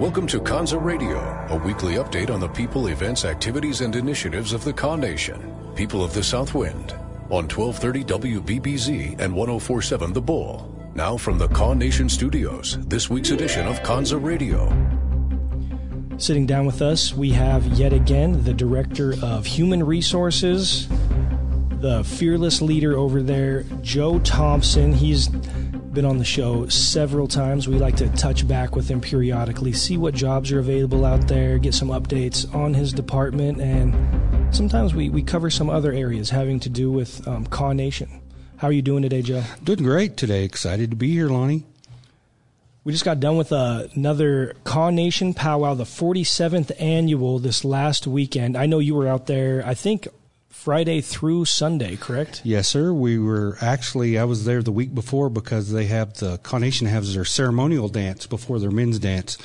Welcome to Kanza Radio, a weekly update on the people, events, activities, and initiatives of the Kaw Nation, people of the South Wind, on 1230 WBBZ and 1047 The Bull. Now from the Kaw Nation studios, this week's edition of Kanza Radio. Sitting down with us, we have yet again the Director of Human Resources, the fearless leader over there, Joe Thompson. He's been on the show several times. We like to touch back with him periodically, see what jobs are available out there, get some updates on his department, and sometimes we, we cover some other areas having to do with um, Kaw Nation. How are you doing today, Joe? Doing great today. Excited to be here, Lonnie. We just got done with uh, another Kaw Nation powwow, the 47th annual this last weekend. I know you were out there, I think Friday through Sunday, correct? Yes, sir. We were actually I was there the week before because they have the Kaw Nation has their ceremonial dance before their men's dance.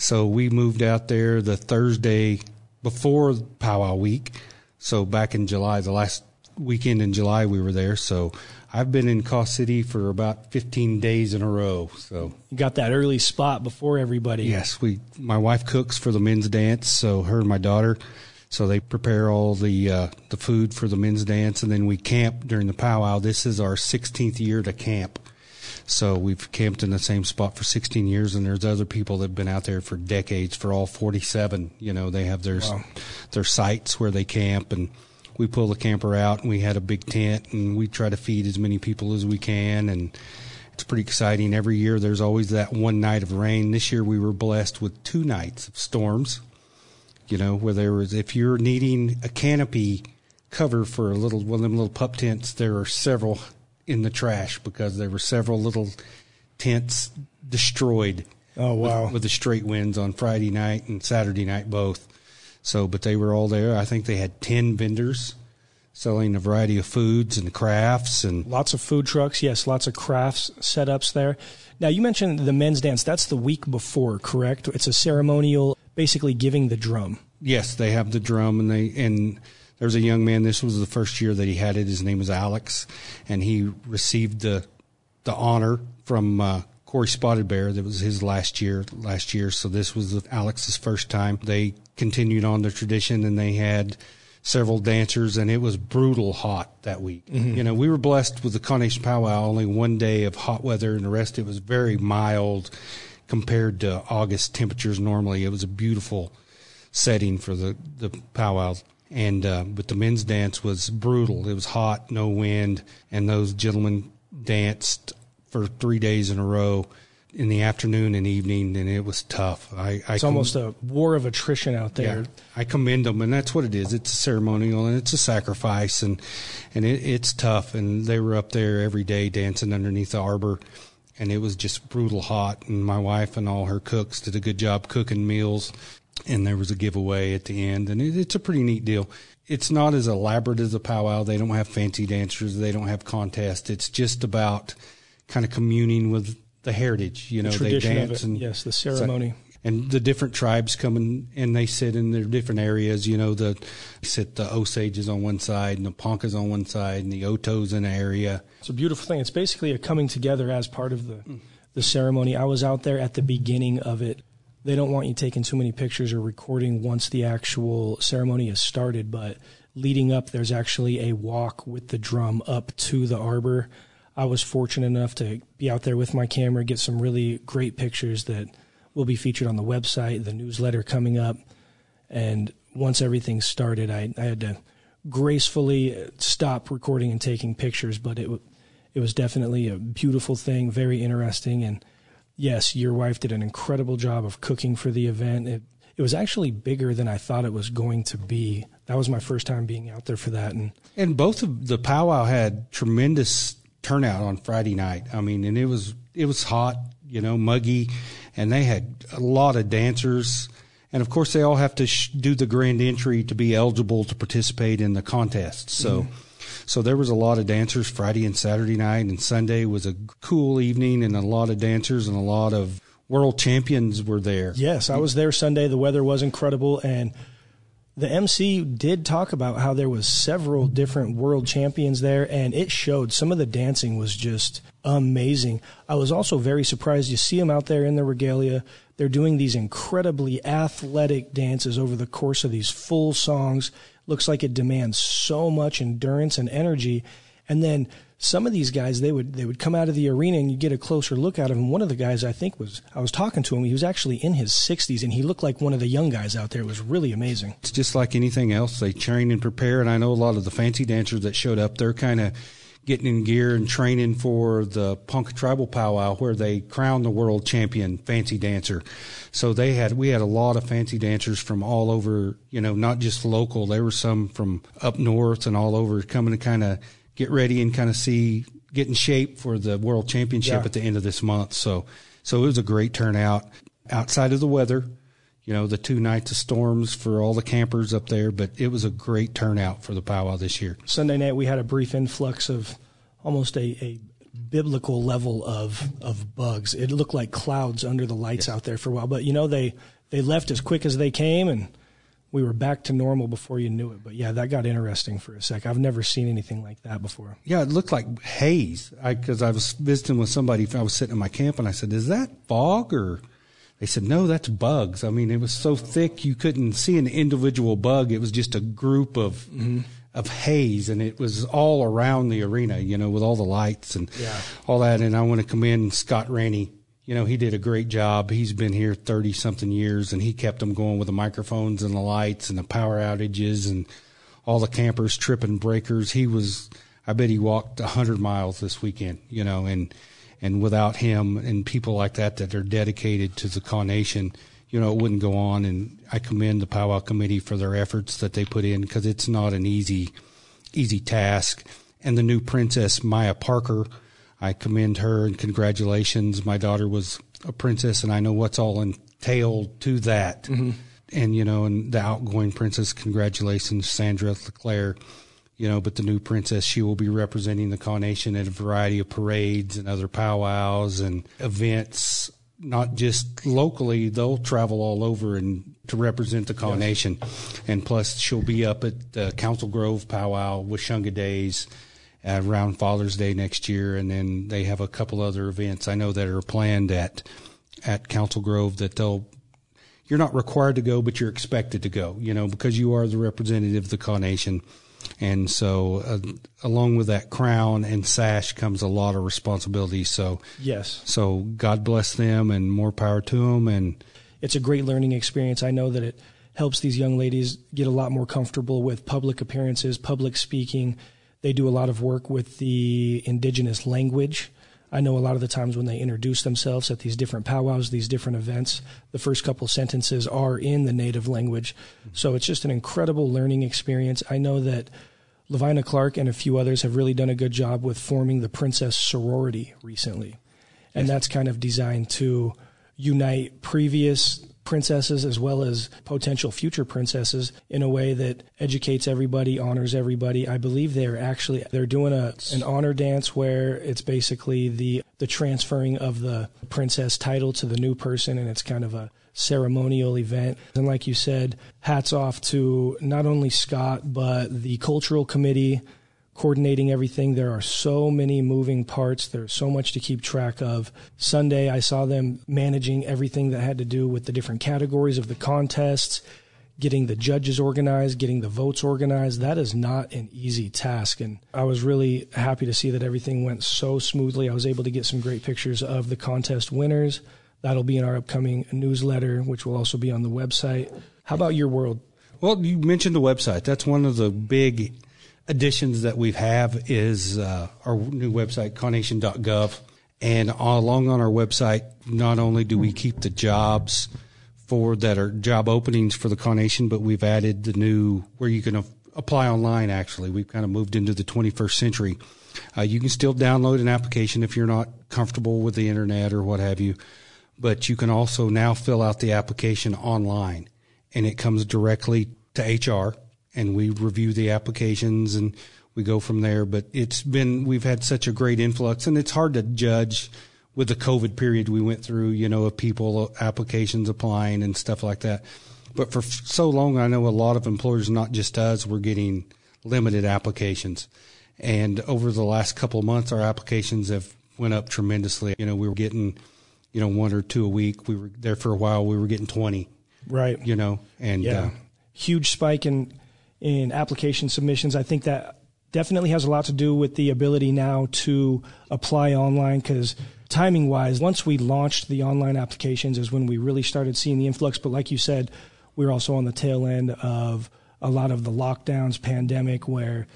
So we moved out there the Thursday before powwow week. So back in July, the last weekend in July we were there. So I've been in Kaw City for about 15 days in a row. So you got that early spot before everybody. Yes, we my wife cooks for the men's dance, so her and my daughter so they prepare all the uh, the food for the men's dance, and then we camp during the powwow. This is our 16th year to camp. So we've camped in the same spot for 16 years, and there's other people that've been out there for decades, for all 47. You know, they have their wow. their sites where they camp, and we pull the camper out, and we had a big tent, and we try to feed as many people as we can, and it's pretty exciting. Every year, there's always that one night of rain. This year, we were blessed with two nights of storms you know, where there was, if you're needing a canopy cover for a little, one of them little pup tents, there are several in the trash because there were several little tents destroyed. Oh, wow. With, with the straight winds on Friday night and Saturday night both. So, but they were all there. I think they had 10 vendors selling a variety of foods and crafts and lots of food trucks. Yes, lots of crafts setups there. Now, you mentioned the men's dance. That's the week before, correct? It's a ceremonial basically giving the drum. Yes, they have the drum, and they and there's a young man. This was the first year that he had it. His name was Alex, and he received the the honor from uh, Corey Spotted Bear. That was his last year. Last year, so this was Alex's first time. They continued on the tradition, and they had several dancers, and it was brutal hot that week. Mm-hmm. You know, we were blessed with the Kaw Powwow, only one day of hot weather, and the rest it was very mild compared to August temperatures normally. It was a beautiful setting for the, the powwows. And, uh, but the men's dance was brutal. It was hot, no wind, and those gentlemen danced for three days in a row in the afternoon and evening, and it was tough. I, I it's com- almost a war of attrition out there. Yeah, I commend them, and that's what it is. It's a ceremonial and it's a sacrifice, and and it, it's tough. And they were up there every day dancing underneath the arbor, and it was just brutal hot. And my wife and all her cooks did a good job cooking meals, and there was a giveaway at the end, and it, it's a pretty neat deal. It's not as elaborate as a powwow. They don't have fancy dancers. They don't have contests. It's just about kind of communing with the heritage. You know, the they dance and yes, the ceremony. And the different tribes come in and they sit in their different areas. You know, the sit the Osages on one side and the Poncas on one side and the Otos in an area. It's a beautiful thing. It's basically a coming together as part of the the ceremony. I was out there at the beginning of it. They don't want you taking too many pictures or recording once the actual ceremony is started, but leading up, there's actually a walk with the drum up to the arbor I was fortunate enough to be out there with my camera, get some really great pictures that will be featured on the website, the newsletter coming up. And once everything started, I, I had to gracefully uh, stop recording and taking pictures, but it it was definitely a beautiful thing, very interesting. And yes, your wife did an incredible job of cooking for the event. It, it was actually bigger than I thought it was going to be. That was my first time being out there for that, and and both of the powwow had tremendous turnout on Friday night. I mean, and it was it was hot, you know, muggy, and they had a lot of dancers. And of course, they all have to sh- do the grand entry to be eligible to participate in the contest. So, mm. so there was a lot of dancers Friday and Saturday night, and Sunday was a cool evening, and a lot of dancers and a lot of world champions were there. Yes, I was there Sunday. The weather was incredible, and the MC did talk about how there was several different world champions there, and it showed. Some of the dancing was just amazing. I was also very surprised. You see them out there in the regalia. They're doing these incredibly athletic dances over the course of these full songs. Looks like it demands so much endurance and energy. And then some of these guys they would they would come out of the arena and you get a closer look at him. One of the guys I think was I was talking to him. He was actually in his 60s and he looked like one of the young guys out there. It was really amazing. It's just like anything else. They train and prepare. And I know a lot of the fancy dancers that showed up. They're kind of getting in gear and training for the Ponca Tribal Powwow where they crown the world champion fancy dancer. So they had we had a lot of fancy dancers from all over, you know, not just local. There were some from up north and all over coming to kind of get ready and kind of see get in shape for the world championship yeah. at the end of this month. So so it was a great turnout outside of the weather. You know, the two nights of storms for all the campers up there, but it was a great turnout for the powwow this year. Sunday night we had a brief influx of almost a, a biblical level of of bugs. It looked like clouds under the lights yes. out there for a while, but you know they they left as quick as they came and we were back to normal before you knew it. But yeah, that got interesting for a sec. I've never seen anything like that before. Yeah, it looked like haze. Because I, I, was visiting with somebody, I was sitting in my camp, and I said, "Is that fog?" Or they said, "No, that's bugs." I mean, it was so thick you couldn't see an individual bug. It was just a group of. Mm-hmm. Of haze, and it was all around the arena, you know, with all the lights and yeah. all that. And I want to commend Scott Rainey you know, he did a great job. He's been here 30 something years and he kept them going with the microphones and the lights and the power outages and all the campers tripping breakers. He was, I bet he walked 100 miles this weekend, you know, and, and without him and people like that that are dedicated to the Kaw Nation, you know, it wouldn't go on. And I commend the powwow committee for their efforts that they put in because it's not an easy, easy task. And the new princess, Maya Parker, I commend her and congratulations. My daughter was a princess, and I know what's all entailed to that. Mm-hmm. And you know, and the outgoing princess, congratulations, Sandra Leclaire. You know, but the new princess, she will be representing the Kaw Nation at a variety of parades and other powwows and events. Not just locally, they'll travel all over and to represent the Kaw yes. Nation. And plus, she'll be up at the Council Grove powwow, Washunga Days around Father's Day next year, and then they have a couple other events I know that are planned at at Council Grove that they'll. You're not required to go, but you're expected to go. You know, because you are the representative of the Kaw Nation, and so uh, along with that crown and sash comes a lot of responsibility. So yes, so God bless them and more power to them. And it's a great learning experience. I know that it helps these young ladies get a lot more comfortable with public appearances, public speaking they do a lot of work with the indigenous language. I know a lot of the times when they introduce themselves at these different powwows, these different events, the first couple sentences are in the native language. So it's just an incredible learning experience. I know that Lavina Clark and a few others have really done a good job with forming the Princess Sorority recently. And that's kind of designed to unite previous princesses as well as potential future princesses in a way that educates everybody, honors everybody. I believe they're actually they're doing a an honor dance where it's basically the the transferring of the princess title to the new person and it's kind of a ceremonial event. And like you said, hats off to not only Scott but the cultural committee coordinating everything. There are so many moving parts. There's so much to keep track of. Sunday, I saw them managing everything that had to do with the different categories of the contests, getting the judges organized, getting the votes organized. That is not an easy task. And I was really happy to see that everything went so smoothly. I was able to get some great pictures of the contest winners. That'll be in our upcoming newsletter, which will also be on the website. How about your world? Well, you mentioned the website. That's one of the big additions that we have is uh, our new website, kawnation.gov. And along on our website, not only do we keep the jobs for that are job openings for the Kaw Nation, but we've added the new where you can apply online. Actually, we've kind of moved into the 21st century. Uh, you can still download an application if you're not comfortable with the internet or what have you, but you can also now fill out the application online, and it comes directly to HR and we review the applications and we go from there. But it's been, we've had such a great influx and it's hard to judge with the COVID period we went through, you know, of people applications applying and stuff like that. But for so long, I know a lot of employers, not just us, were getting limited applications. And over the last couple of months, our applications have went up tremendously. You know, we were getting, you know, one or two a week. We were there for a while. We were getting 20. Right. You know, and yeah. uh, huge spike in in application submissions. I think that definitely has a lot to do with the ability now to apply online because timing wise, once we launched the online applications is when we really started seeing the influx. But like you said, we are also on the tail end of a lot of the lockdowns, pandemic, where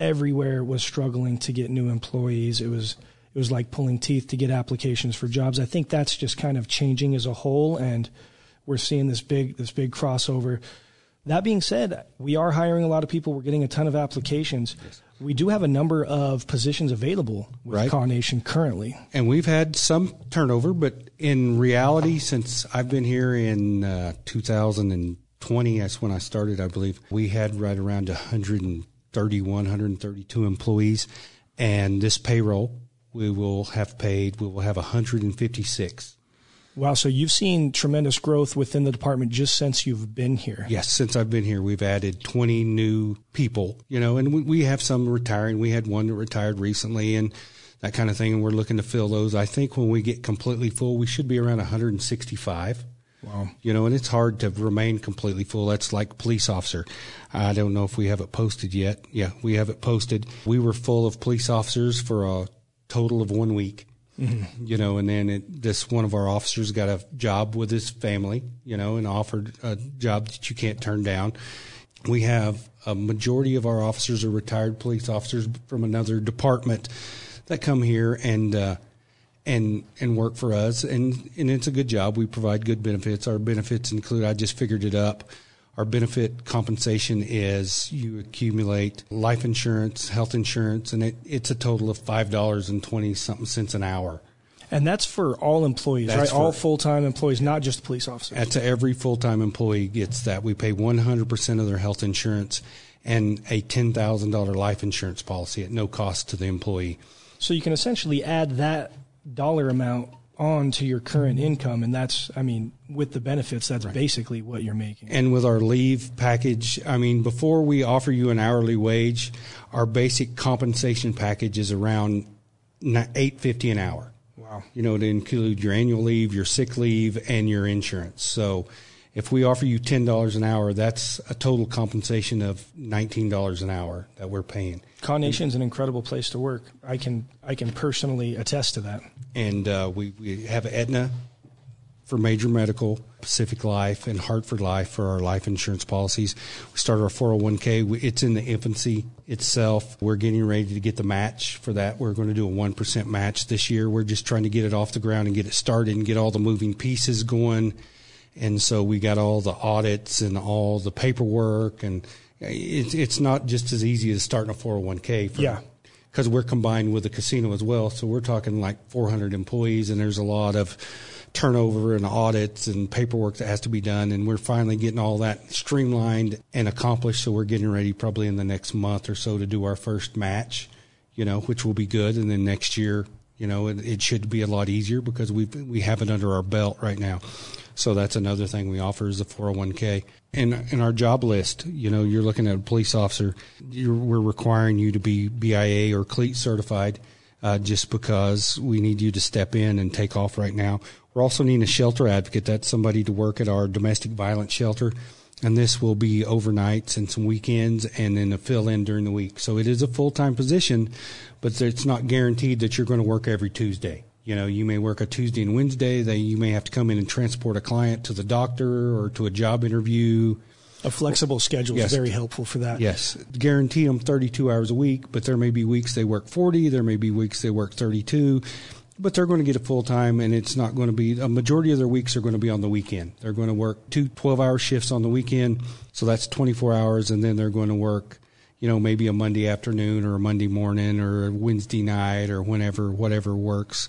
everywhere was struggling to get new employees. It was it was like pulling teeth to get applications for jobs. I think that's just kind of changing as a whole, and we're seeing this big this big crossover. That being said, we are hiring a lot of people. We're getting a ton of applications. Yes. We do have a number of positions available with right. Kaw Nation currently. And we've had some turnover, but in reality, since I've been here in uh, 2020, that's when I started, I believe, we had right around 131, 132 employees. And this payroll, we will have paid, we will have 156 Wow. So you've seen tremendous growth within the department just since you've been here. Yes. Since I've been here, we've added 20 new people, you know, and we have some retiring. We had one that retired recently and that kind of thing. And we're looking to fill those. I think when we get completely full, we should be around 165. Wow. You know, and it's hard to remain completely full. That's like police officer. I don't know if we have it posted yet. Yeah, we have it posted. We were full of police officers for a total of one week. Mm-hmm. You know, and then it, this one of our officers got a job with his family, you know, and offered a job that you can't turn down. We have a majority of our officers are retired police officers from another department that come here and uh, and and work for us, and and it's a good job. We provide good benefits. Our benefits include I just figured it up our benefit compensation is you accumulate life insurance, health insurance, and it, it's a total of five dollars and twenty something cents an hour. And that's for all employees, that's right? All full time employees, not just police officers. That's every full time employee gets that. We pay one hundred percent of their health insurance and a ten thousand dollar life insurance policy at no cost to the employee. So you can essentially add that dollar amount on to your current mm-hmm. income and that's i mean with the benefits that's right. basically what you're making. And with our leave package i mean before we offer you an hourly wage our basic compensation package is around 850 an hour. Wow. You know to include your annual leave your sick leave and your insurance. So if we offer you $10 an hour that's a total compensation of $19 an hour that we're paying Kaw Nation's an incredible place to work. I can I can personally attest to that. And uh, we we have Aetna for major medical, Pacific Life, and Hartford Life for our life insurance policies. We started our 401k. It's in the infancy itself. We're getting ready to get the match for that. We're going to do a 1% match this year. We're just trying to get it off the ground and get it started and get all the moving pieces going. And so we got all the audits and all the paperwork and it's it's not just as easy as starting a 401k. For, yeah. Because we're combined with the casino as well, so we're talking like 400 employees, and there's a lot of turnover and audits and paperwork that has to be done, and we're finally getting all that streamlined and accomplished. So we're getting ready probably in the next month or so to do our first match, you know, which will be good, and then next year, you know, it, it should be a lot easier because we we have it under our belt right now. So that's another thing we offer is the 401k And in our job list, you know, you're looking at a police officer. we're requiring you to be BIA or CLEET certified, uh, just because we need you to step in and take off right now. We're also needing a shelter advocate. That's somebody to work at our domestic violence shelter, and this will be overnights and some weekends, and then a fill in during the week. So it is a full time position, but it's not guaranteed that you're going to work every Tuesday. You know, you may work a Tuesday and Wednesday. They you may have to come in and transport a client to the doctor or to a job interview. A flexible schedule yes. is very helpful for that. Yes, guarantee them 32 hours a week, but there may be weeks they work 40. There may be weeks they work 32 but they're going to get a full time and it's not going to be a majority of their weeks are going to be on the weekend. They're going to work two 12 hour shifts on the weekend. So that's 24 hours and then they're going to work, you know, maybe a Monday afternoon or a Monday morning or a Wednesday night or whenever, whatever works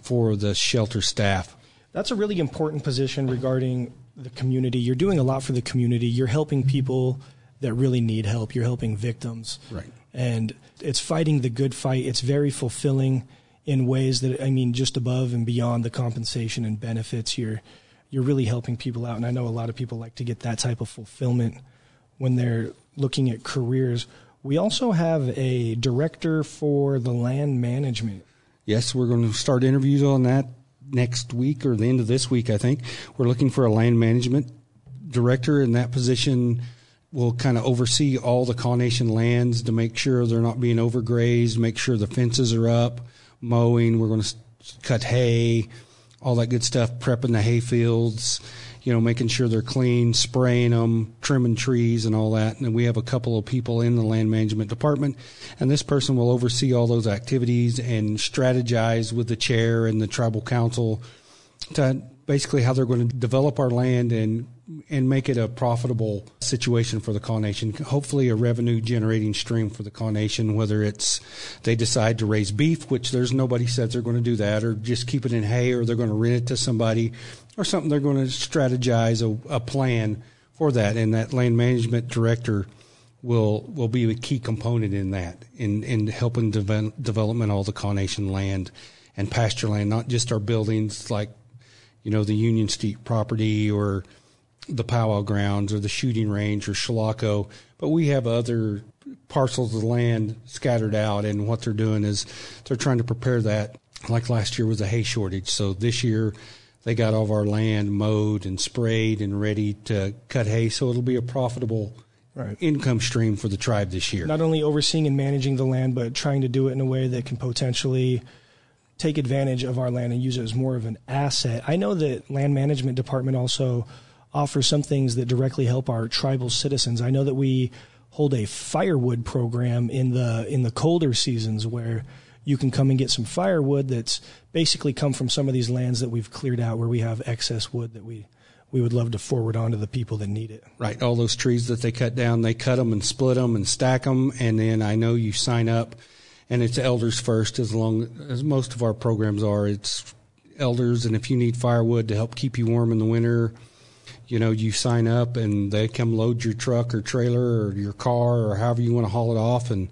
for the shelter staff. That's a really important position regarding the community. You're doing a lot for the community. You're helping people that really need help. You're helping victims. Right. And it's fighting the good fight. It's very fulfilling in ways that I mean just above and beyond the compensation and benefits you're you're really helping people out. And I know a lot of people like to get that type of fulfillment when they're looking at careers. We also have a director for the land management. Yes, we're going to start interviews on that next week or the end of this week, I think. We're looking for a land management director in that position will kind of oversee all the Kaw Nation lands to make sure they're not being overgrazed, make sure the fences are up, mowing. We're going to cut hay, all that good stuff, prepping the hay fields, you know, making sure they're clean, spraying them, trimming trees and all that. And we have a couple of people in the land management department, and this person will oversee all those activities and strategize with the chair and the tribal council to basically how they're going to develop our land and and make it a profitable situation for the Kaw Nation. Hopefully, a revenue generating stream for the Kaw Nation. Whether it's they decide to raise beef, which there's nobody says they're going to do that, or just keep it in hay, or they're going to rent it to somebody, or something. They're going to strategize a, a plan for that, and that land management director will will be a key component in that in in helping develop, development all the Kaw Nation land and pasture land, not just our buildings like you know the Union Street property or the powwow grounds or the shooting range or Chilocco, but we have other parcels of land scattered out, and what they're doing is they're trying to prepare that. Like last year was a hay shortage, so this year they got all of our land mowed and sprayed and ready to cut hay, so it'll be a profitable right. income stream for the tribe this year. Not only overseeing and managing the land, but trying to do it in a way that can potentially take advantage of our land and use it as more of an asset. I know that land management department also offer some things that directly help our tribal citizens. I know that we hold a firewood program in the in the colder seasons where you can come and get some firewood that's basically come from some of these lands that we've cleared out where we have excess wood that we we would love to forward on to the people that need it. Right, all those trees that they cut down, they cut them and split them and stack them, and then I know you sign up, and it's elders first, as long as most of our programs are. It's elders, and if you need firewood to help keep you warm in the winter, you know, you sign up and they come load your truck or trailer or your car or however you want to haul it off and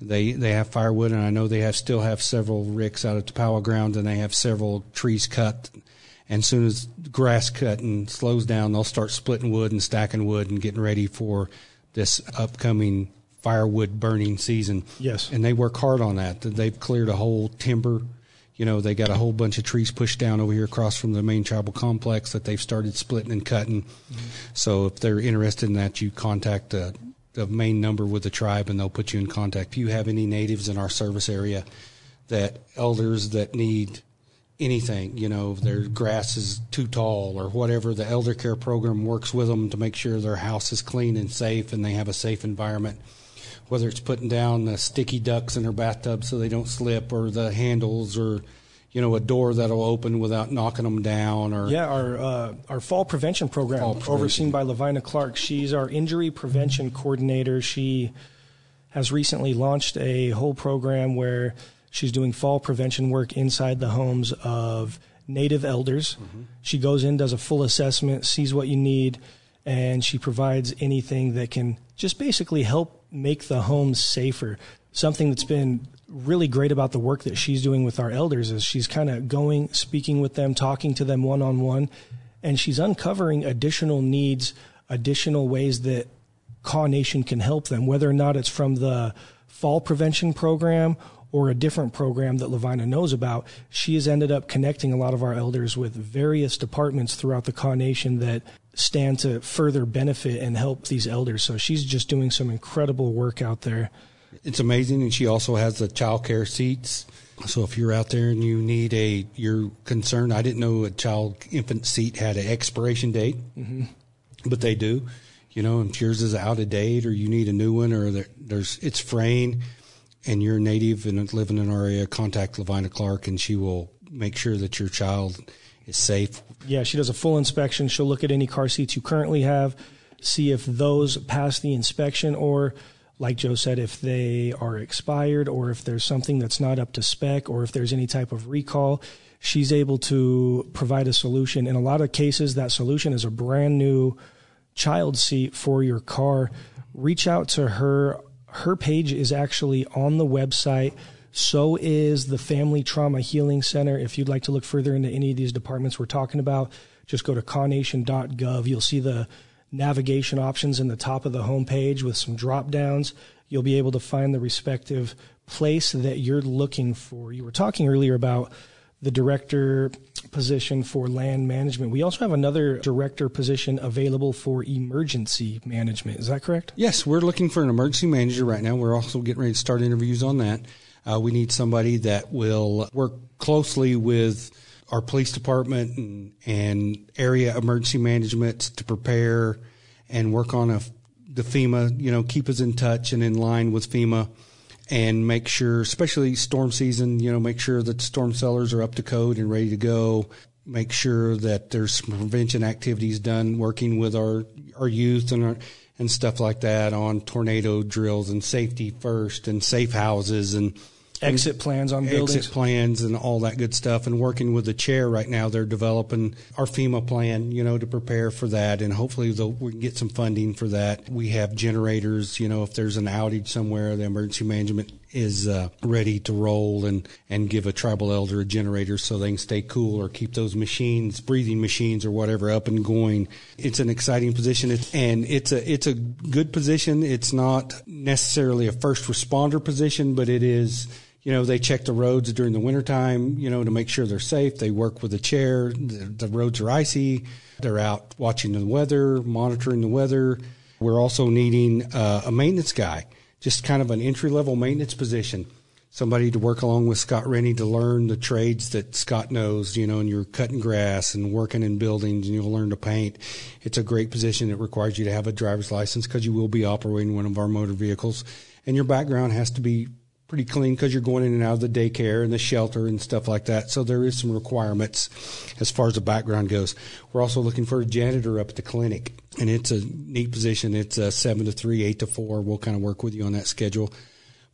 they they have firewood and I know they have still have several ricks out at the power ground and they have several trees cut and as soon as grass cutting slows down they'll start splitting wood and stacking wood and getting ready for this upcoming firewood burning season. Yes. And they work hard on that. They've cleared a whole timber you know, they got a whole bunch of trees pushed down over here across from the main tribal complex that they've started splitting and cutting. Mm-hmm. So if they're interested in that, you contact the, the main number with the tribe and they'll put you in contact. If you have any natives in our service area that elders that need anything, you know, their grass is too tall or whatever, the elder care program works with them to make sure their house is clean and safe and they have a safe environment whether it's putting down the sticky ducks in her bathtub so they don't slip, or the handles, or you know a door that'll open without knocking them down, or yeah, our uh, our fall prevention program fall prevention. overseen by Lavina Clark. She's our injury prevention coordinator. She has recently launched a whole program where she's doing fall prevention work inside the homes of native elders. Mm-hmm. She goes in, does a full assessment, sees what you need, and she provides anything that can just basically help make the homes safer. Something that's been really great about the work that she's doing with our elders is she's kind of going, speaking with them, talking to them one on one, and she's uncovering additional needs, additional ways that Kaw Nation can help them, whether or not it's from the fall prevention program or a different program that Lavina knows about. She has ended up connecting a lot of our elders with various departments throughout the Kaw Nation that stand to further benefit and help these elders. So she's just doing some incredible work out there. It's amazing, and she also has the child care seats. So if you're out there and you need a, you're concerned. I didn't know a child infant seat had an expiration date, mm-hmm. but they do. You know, if yours is out of date, or you need a new one, or there, there's it's fraying, and you're native and live in an area, contact Lavina Clark, and she will make sure that your child is safe. Yeah, she does a full inspection. She'll look at any car seats you currently have, see if those pass the inspection, or like Joe said, if they are expired, or if there's something that's not up to spec, or if there's any type of recall. She's able to provide a solution. In a lot of cases, that solution is a brand new child seat for your car. Reach out to her. Her page is actually on the website. So is the Family Trauma Healing Center. If you'd like to look further into any of these departments we're talking about, just go to kawnation.gov. You'll see the navigation options in the top of the homepage with some drop downs. You'll be able to find the respective place that you're looking for. You were talking earlier about the director position for land management. We also have another director position available for emergency management. Is that correct? Yes, we're looking for an emergency manager right now. We're also getting ready to start interviews on that. Uh, we need somebody that will work closely with our police department and, and area emergency management to prepare and work on a, the FEMA, you know, keep us in touch and in line with FEMA and make sure, especially storm season, you know, make sure that storm cellars are up to code and ready to go. Make sure that there's some prevention activities done working with our, our youth and our, and stuff like that on tornado drills and safety first and safe houses and exit plans on buildings. Exit plans and all that good stuff. And working with the chair right now, they're developing our FEMA plan, you know, to prepare for that. And hopefully we can get some funding for that. We have generators, you know, if there's an outage somewhere, the emergency management is uh, ready to roll and, and give a tribal elder a generator so they can stay cool or keep those machines, breathing machines or whatever up and going. It's an exciting position it's, and it's a, it's a good position. It's not necessarily a first responder position, but it is, you know, they check the roads during the wintertime, you know, to make sure they're safe. They work with the chair. The, the roads are icy. They're out watching the weather, monitoring the weather. We're also needing uh, a maintenance guy, just kind of an entry level maintenance position. Somebody to work along with Scott Rennie to learn the trades that Scott knows, you know, and you're cutting grass and working in buildings and you'll learn to paint. It's a great position. It requires you to have a driver's license because you will be operating one of our motor vehicles. And your background has to be pretty clean because you're going in and out of the daycare and the shelter and stuff like that. So there is some requirements as far as the background goes. We're also looking for a janitor up at the clinic, and it's a neat position. It's a seven to three, eight to four. We'll kind of work with you on that schedule,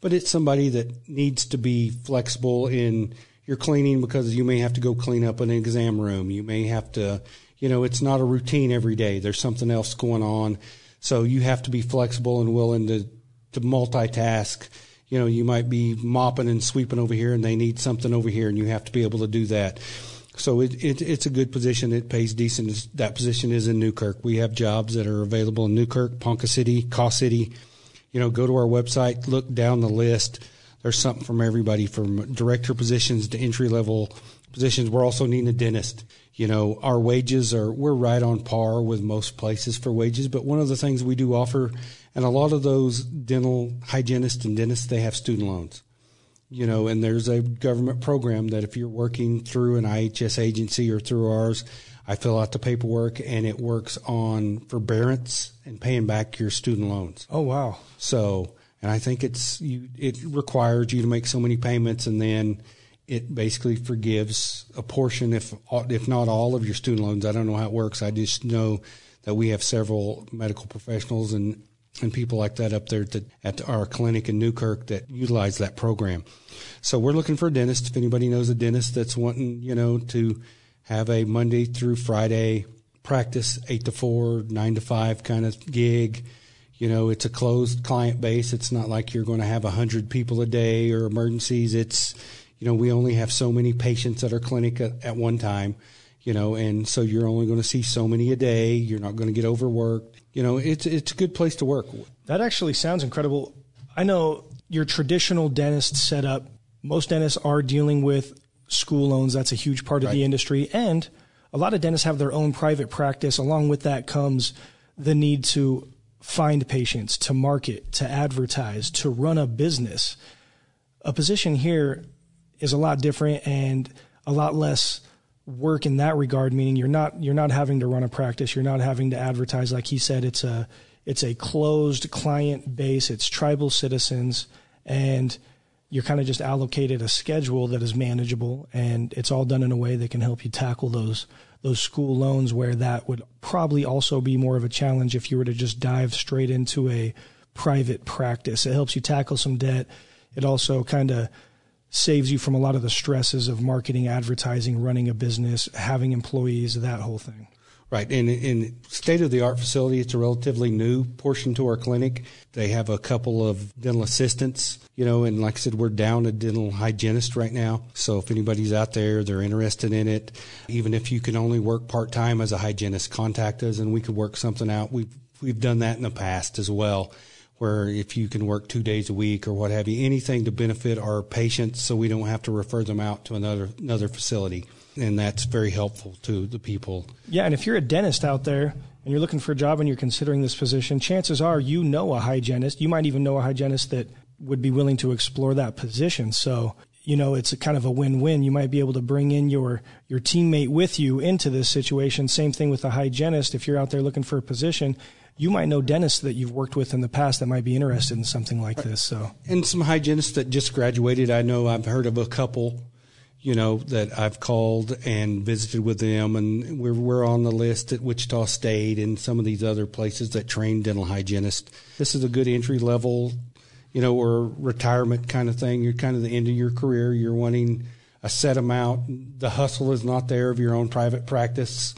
but it's somebody that needs to be flexible in your cleaning because you may have to go clean up an exam room. You may have to, you know, it's not a routine every day. There's something else going on. So you have to be flexible and willing to, to multitask you know, you might be mopping and sweeping over here and they need something over here and you have to be able to do that. So it, it, it's a good position. It pays decent. That position is in Newkirk. We have jobs that are available in Newkirk, Ponca City, Kaw City. You know, go to our website, look down the list. There's something from everybody from director positions to entry level positions. We're also needing a dentist. You know, our wages are, we're right on par with most places for wages, but one of the things we do offer and a lot of those dental hygienists and dentists, they have student loans. You know, and there's a government program that if you're working through an IHS agency or through ours, I fill out the paperwork and it works on forbearance and paying back your student loans. Oh wow. So, and I think it's you it requires you to make so many payments and then it basically forgives a portion if if not all of your student loans. I don't know how it works. I just know that we have several medical professionals and and people like that up there to, at our clinic in Newkirk that utilize that program. So we're looking for a dentist. If anybody knows a dentist that's wanting, you know, to have a Monday through Friday practice, eight to four, nine to five kind of gig. You know, it's a closed client base. It's not like you're going to have a hundred people a day or emergencies. It's, you know, we only have so many patients at our clinic at, at one time you know, and so you're only going to see so many a day. You're not going to get overworked. You know, it's it's a good place to work. That actually sounds incredible. I know your traditional dentist setup. Most dentists are dealing with school loans. That's a huge part of right. the industry, and a lot of dentists have their own private practice. Along with that comes the need to find patients, to market, to advertise, to run a business. A position here is a lot different and a lot less work in that regard, meaning you're not you're not having to run a practice, you're not having to advertise. Like he said, it's a it's a closed client base, it's tribal citizens, and you're kind of just allocated a schedule that is manageable, and it's all done in a way that can help you tackle those those school loans where that would probably also be more of a challenge if you were to just dive straight into a private practice. It helps you tackle some debt. It also kind of saves you from a lot of the stresses of marketing, advertising, running a business, having employees, that whole thing. Right. And in state of the art facility, it's a relatively new portion to our clinic. They have a couple of dental assistants, you know, and like I said, we're down a dental hygienist right now. So if anybody's out there, they're interested in it, even if you can only work part time as a hygienist, contact us and we could work something out. We've, we've done that in the past as well where if you can work two days a week or what have you, anything to benefit our patients so we don't have to refer them out to another another facility. And that's very helpful to the people. Yeah, and if you're a dentist out there and you're looking for a job and you're considering this position, chances are you know a hygienist. You might even know a hygienist that would be willing to explore that position. So you know it's a kind of a win-win you might be able to bring in your your teammate with you into this situation same thing with a hygienist if you're out there looking for a position you might know dentists that you've worked with in the past that might be interested in something like this. So, and some hygienists that just graduated. I know I've heard of a couple, you know, that I've called and visited with them, and we're we're on the list at Wichita State and some of these other places that train dental hygienists. This is a good entry level, you know, or retirement kind of thing. You're kind of the end of your career. You're wanting a set amount. The hustle is not there of your own private practice.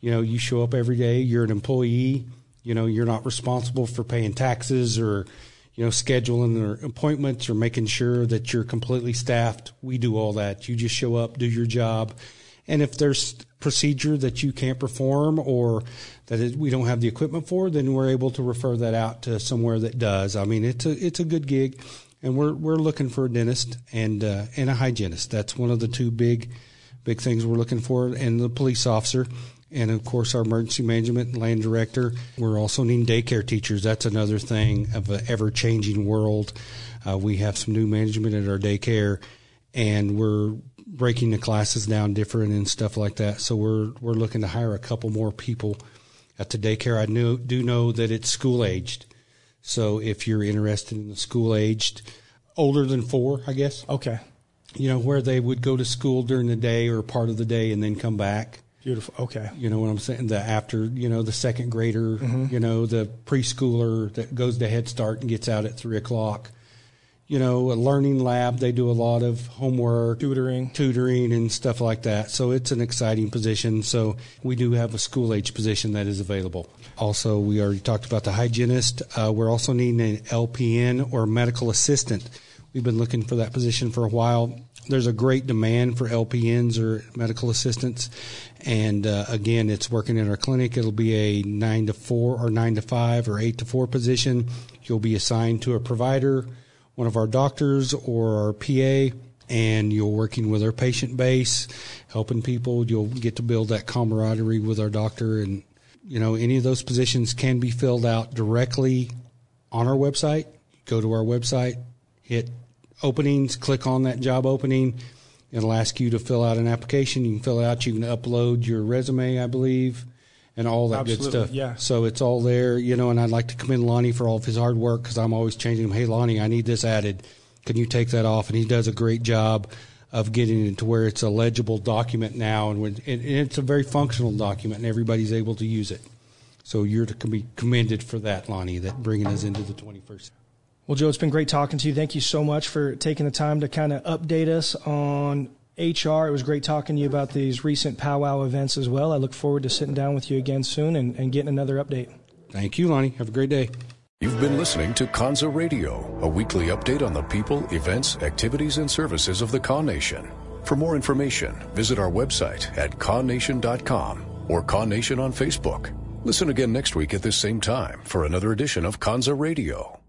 You know, you show up every day. You're an employee you know, you're not responsible for paying taxes or, you know, scheduling their appointments or making sure that you're completely staffed. We do all that. You just show up, do your job. And if there's procedure that you can't perform or that we don't have the equipment for, then we're able to refer that out to somewhere that does. I mean, it's a it's a good gig, and we're we're looking for a dentist and uh, and a hygienist. That's one of the two big big things we're looking for, and the police officer and of course our emergency management land director. We're also needing daycare teachers. That's another thing of an ever changing world. Uh, we have some new management at our daycare, and we're breaking the classes down different and stuff like that. So we're we're looking to hire a couple more people at the daycare. I know, do know that it's school aged, so if you're interested in the school aged, older than four, I guess. Okay. You know where they would go to school during the day or part of the day and then come back. Beautiful. Okay. You know what I'm saying? The after, you know, the second grader, mm-hmm. you know, the preschooler that goes to Head Start and gets out at three o'clock. You know, a learning lab. They do a lot of homework, tutoring, tutoring, and stuff like that. So it's an exciting position. So we do have a school age position that is available. Also, we already talked about the hygienist. Uh, we're also needing an LPN or medical assistant. We've been looking for that position for a while there's a great demand for LPNs or medical assistants. And uh, again, it's working in our clinic. It'll be a nine to four or nine to five or eight to four position. You'll be assigned to a provider, one of our doctors or our PA, and you're working with our patient base, helping people. You'll get to build that camaraderie with our doctor. And, you know, any of those positions can be filled out directly on our website. Go to our website, hit openings, click on that job opening. It'll ask you to fill out an application. You can fill it out. You can upload your resume, I believe, and all that Absolutely, good stuff. Yeah. So it's all there, you know. And I'd like to commend Lonnie for all of his hard work because I'm always changing him. Hey, Lonnie, I need this added. Can you take that off? And he does a great job of getting it to where it's a legible document now, and, when, and it's a very functional document, and everybody's able to use it. So you're to be commended for that, Lonnie, that bringing us into the 21st. Well, Joe, it's been great talking to you. Thank you so much for taking the time to kind of update us on HR. It was great talking to you about these recent powwow events as well. I look forward to sitting down with you again soon and, and getting another update. Thank you, Lonnie. Have a great day. You've been listening to Kanza Radio, a weekly update on the people, events, activities, and services of the Kaw Nation. For more information, visit our website at kawnation.com or Kaw Nation on Facebook. Listen again next week at this same time for another edition of Kanza Radio.